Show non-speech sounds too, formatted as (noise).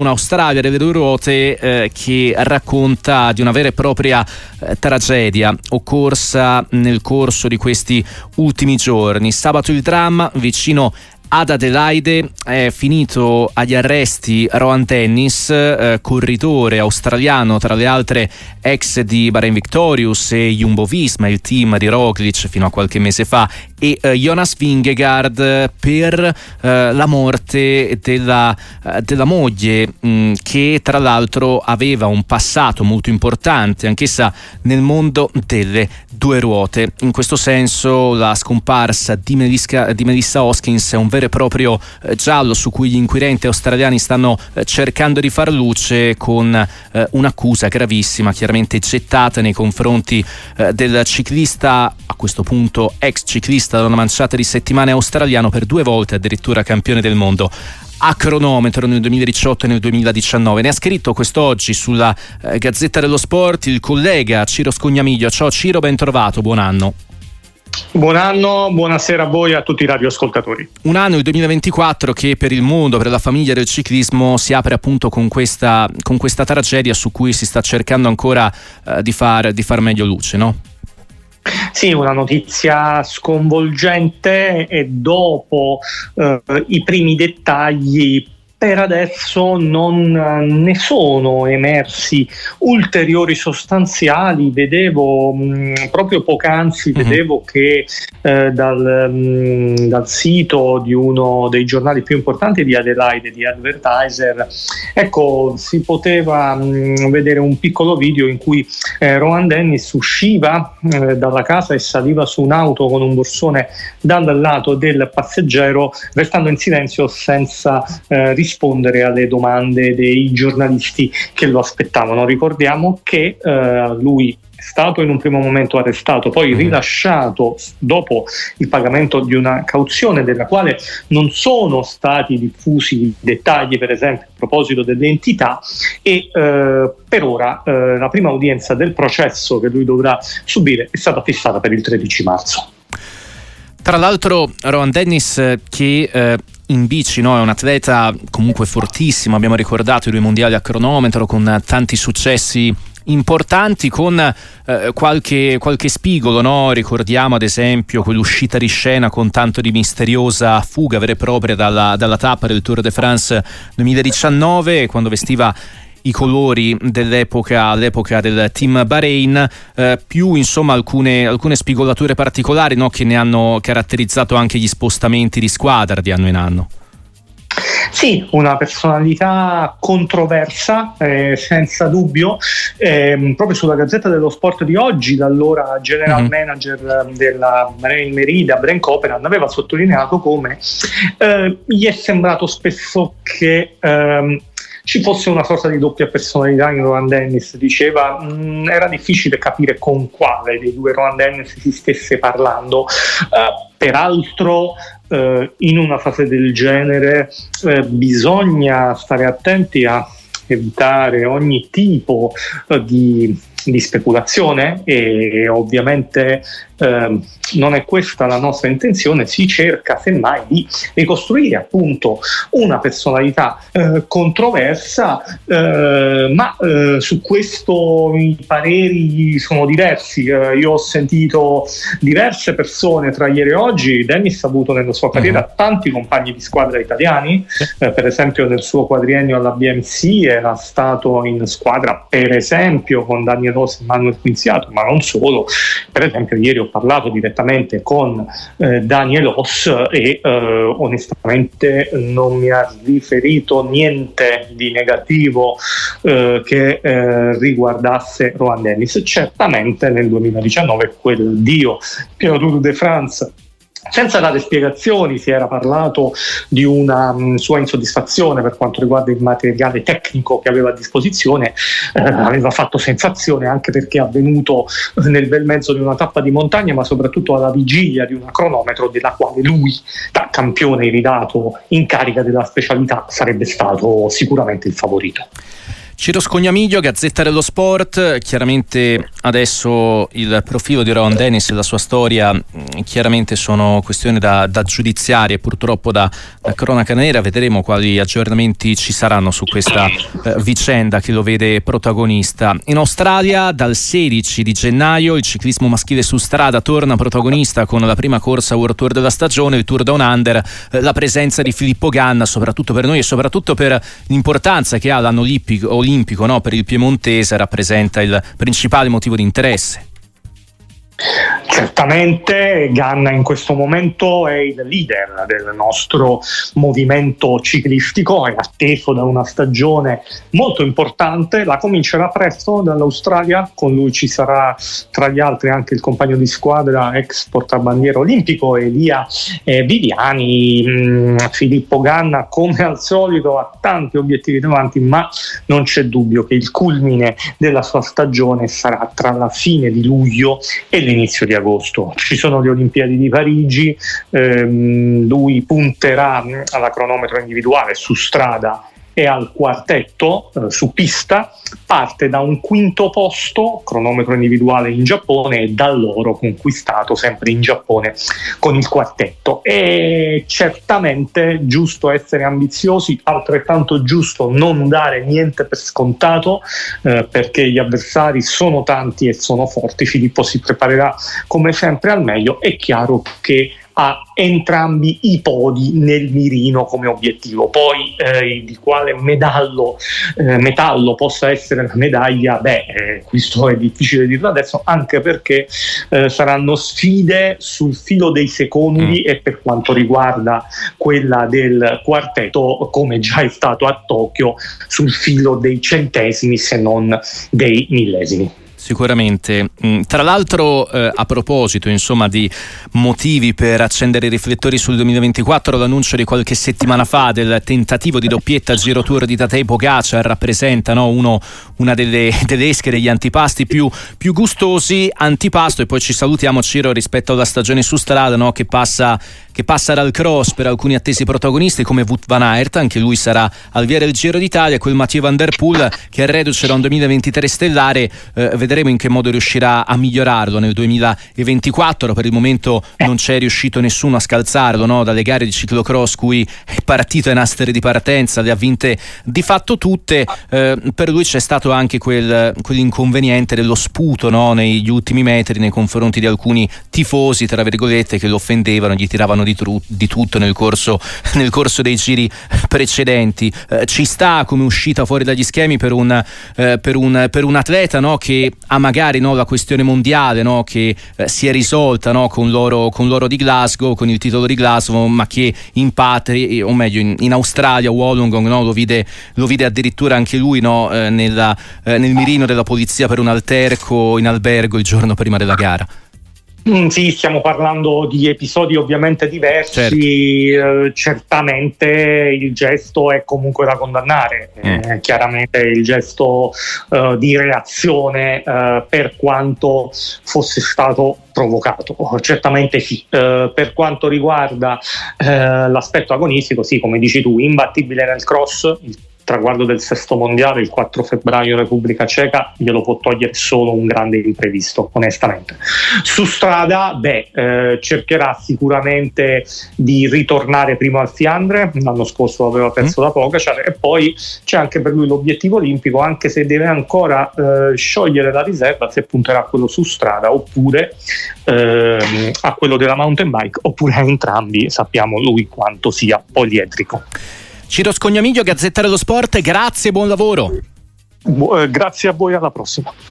Un'Australia delle due ruote eh, che racconta di una vera e propria eh, tragedia occorsa nel corso di questi ultimi giorni. Sabato il dramma vicino ad Adelaide è finito agli arresti Rohan Tennis, eh, corridore australiano tra le altre ex di Bahrain Victorious e Jumbo Visma, il team di Roglic fino a qualche mese fa, e eh, Jonas Vingegaard per eh, la morte della, eh, della moglie mh, mm, che tra l'altro aveva un passato molto importante, anch'essa nel mondo delle due ruote. In questo senso la scomparsa di, Melisca, di Melissa Hoskins è un vero e proprio eh, giallo su cui gli inquirenti australiani stanno eh, cercando di far luce con eh, un'accusa gravissima chiaramente gettata nei confronti del ciclista a questo punto ex ciclista da una manciata di settimane australiano per due volte addirittura campione del mondo a cronometro nel 2018 e nel 2019. Ne ha scritto quest'oggi sulla eh, Gazzetta dello Sport il collega Ciro Scognamiglio. Ciao Ciro, ben trovato, buon anno. Buon anno, buonasera a voi e a tutti i radioascoltatori. Un anno, il 2024, che per il mondo, per la famiglia del ciclismo si apre appunto con questa, con questa tragedia su cui si sta cercando ancora eh, di, far, di far meglio luce, no? Sì, una notizia sconvolgente e dopo eh, i primi dettagli per adesso non ne sono emersi ulteriori sostanziali. Vedevo mh, proprio poc'anzi, mm-hmm. vedevo che eh, dal, mh, dal, sito di uno dei giornali più importanti di Adelaide, di Advertiser, ecco, si poteva mh, vedere un piccolo video in cui eh, Rohan Dennis usciva eh, dalla casa e saliva su un'auto con un borsone dal lato del passeggero, restando in silenzio senza eh, rispondere alle domande dei giornalisti che lo aspettavano. Ricordiamo che eh, lui è stato in un primo momento arrestato, poi mm-hmm. rilasciato dopo il pagamento di una cauzione della quale non sono stati diffusi dettagli, per esempio a proposito delle entità e eh, per ora eh, la prima udienza del processo che lui dovrà subire è stata fissata per il 13 marzo. Tra l'altro Rohan Dennis eh, che eh, in bici no? è un atleta comunque fortissimo, abbiamo ricordato i due mondiali a cronometro con tanti successi importanti con eh, qualche, qualche, spigolo, no? ricordiamo ad esempio quell'uscita di scena con tanto di misteriosa fuga vera e propria dalla, dalla tappa del Tour de France 2019 quando vestiva i colori dell'epoca, all'epoca del team Bahrain, eh, più insomma alcune, alcune spigolature particolari no, che ne hanno caratterizzato anche gli spostamenti di squadra di anno in anno. Sì, una personalità controversa, eh, senza dubbio. Eh, proprio sulla Gazzetta dello Sport di oggi, l'allora general mm-hmm. manager della Rain Merida, Bren Copeland, aveva sottolineato come eh, gli è sembrato spesso che ehm, ci fosse una sorta di doppia personalità in Roland Dennis. Diceva mh, mm, era difficile capire con quale dei due Roland Dennis si stesse parlando. Uh, peraltro uh, in una fase del genere uh, bisogna stare attenti a evitare ogni tipo di, di speculazione e ovviamente eh, non è questa la nostra intenzione, si cerca semmai di ricostruire appunto una personalità eh, controversa, eh, ma eh, su questo i pareri sono diversi. Eh, io ho sentito diverse persone tra ieri e oggi, Dennis ha avuto nella sua carriera uh-huh. tanti compagni di squadra italiani, eh, per esempio nel suo quadriennio alla BMC era stato in squadra per esempio con Daniel Rossi e Manuel Quinziato, ma non solo, per esempio ieri ho parlato direttamente con eh, Daniel Oss e eh, onestamente non mi ha riferito niente di negativo eh, che eh, riguardasse Rohan Dennis. Certamente nel 2019 quel dio Piero Tour de France senza dare spiegazioni si era parlato di una mh, mm, sua insoddisfazione per quanto riguarda il materiale tecnico che aveva a disposizione, eh, aveva fatto sensazione anche perché è avvenuto nel bel mezzo di una tappa di montagna, ma soprattutto alla vigilia di una cronometro della quale lui, da campione iridato in carica della specialità, sarebbe stato sicuramente il favorito. Ciro Scognamiglio, Gazzetta dello Sport, chiaramente adesso il profilo di Ron Dennis e la sua storia mm, chiaramente sono questioni da, da giudiziarie purtroppo da, da, cronaca nera, vedremo quali aggiornamenti ci saranno su questa eh, vicenda che lo vede protagonista. In Australia dal 16 di gennaio il ciclismo maschile su strada torna protagonista con la prima corsa World Tour della stagione, il Tour Down Under, eh, la presenza di Filippo Ganna soprattutto per noi e soprattutto per l'importanza che ha l'anno olimpico olimpico no? per il piemontese rappresenta il principale motivo di interesse. Certamente Ganna in questo momento è il leader del nostro movimento ciclistico, è atteso da una stagione molto importante, la comincerà presto dall'Australia, con lui ci sarà tra gli altri anche il compagno di squadra ex portabandiera olimpico Elia eh, Viviani, mm, Filippo Ganna come al solito ha tanti obiettivi davanti, ma non c'è dubbio che il culmine della sua stagione sarà tra la fine di luglio e l'inizio di agosto. Ci sono le Olimpiadi di Parigi, ehm, lui punterà alla cronometro individuale su strada e al quartetto eh, su pista parte da un quinto posto, cronometro individuale in Giappone, e dall'oro conquistato sempre in Giappone con il quartetto. È certamente giusto essere ambiziosi, altrettanto giusto non dare niente per scontato, eh, perché gli avversari sono tanti e sono forti. Filippo si preparerà come sempre al meglio. È chiaro che ha entrambi i podi nel mirino come obiettivo. Poi eh, di quale medallo, eh, metallo possa essere la medaglia, beh, eh, questo è difficile dirlo adesso, anche perché eh, saranno sfide sul filo dei secondi mm. e per quanto riguarda quella del quartetto, come già è stato a Tokyo, sul filo dei centesimi se non dei millesimi. Sicuramente. Mm, tra l'altro, eh, a proposito insomma, di motivi per accendere i riflettori sul 2024, l'annuncio di qualche settimana fa del tentativo di doppietta Giro Tour di Tatei Pogacar rappresenta no, uno, una delle, (laughs) delle, esche degli antipasti più, più, gustosi. Antipasto, e poi ci salutiamo Ciro rispetto alla stagione su strada no, che passa che passa dal cross per alcuni attesi protagonisti come Wout van Aert, anche lui sarà al via del Giro d'Italia, quel Mathieu Van Der Poel che è reduce da un 2023 stellare, eh, vedremo in che modo riuscirà a migliorarlo nel 2024, per il momento non c'è riuscito nessuno a scalzarlo no? dalle gare di ciclocross cui è partito in astere di partenza, le ha vinte di fatto tutte, eh, per lui c'è stato anche quel, quell'inconveniente dello sputo no? negli ultimi metri nei confronti di alcuni tifosi, tra virgolette, che lo offendevano, gli tiravano di, tru- di tutto nel corso, (laughs) nel corso, dei giri precedenti. Eh, ci sta come uscita fuori dagli schemi per un, eh, per un, per un atleta no, che ha magari no, la questione mondiale no, che eh, si è risolta con l'oro, con, l'oro, di Glasgow, con il titolo di Glasgow, ma che in patria, o meglio in, in Australia, Wollongong lo vide, lo, vide, addirittura anche lui eh, nella, eh, nel mirino della polizia per un alterco in albergo il giorno prima della gara. Mm, sì, stiamo parlando di episodi ovviamente diversi, certo. eh, certamente il gesto è comunque da condannare, mm. eh, chiaramente il gesto eh, di reazione eh, per quanto fosse stato provocato, certamente sì. Eh, per quanto riguarda l'aspetto agonistico, sì, come dici tu, imbattibile nel cross, il traguardo del sesto mondiale il 4 febbraio Repubblica Ceca glielo può togliere solo un grande imprevisto, onestamente. Su strada, beh, eh, cercherà sicuramente di ritornare prima al Fiandre, l'anno scorso aveva perso mm. da Pogacar e poi c'è anche per lui l'obiettivo olimpico, anche se deve ancora eh, sciogliere la riserva se punterà a quello su strada oppure eh, a quello della mountain bike oppure a entrambi, sappiamo lui quanto sia poliedrico. Ciro Scognamiglio, Gazzetta dello Sport, grazie, buon lavoro. Eh, grazie a voi, alla prossima.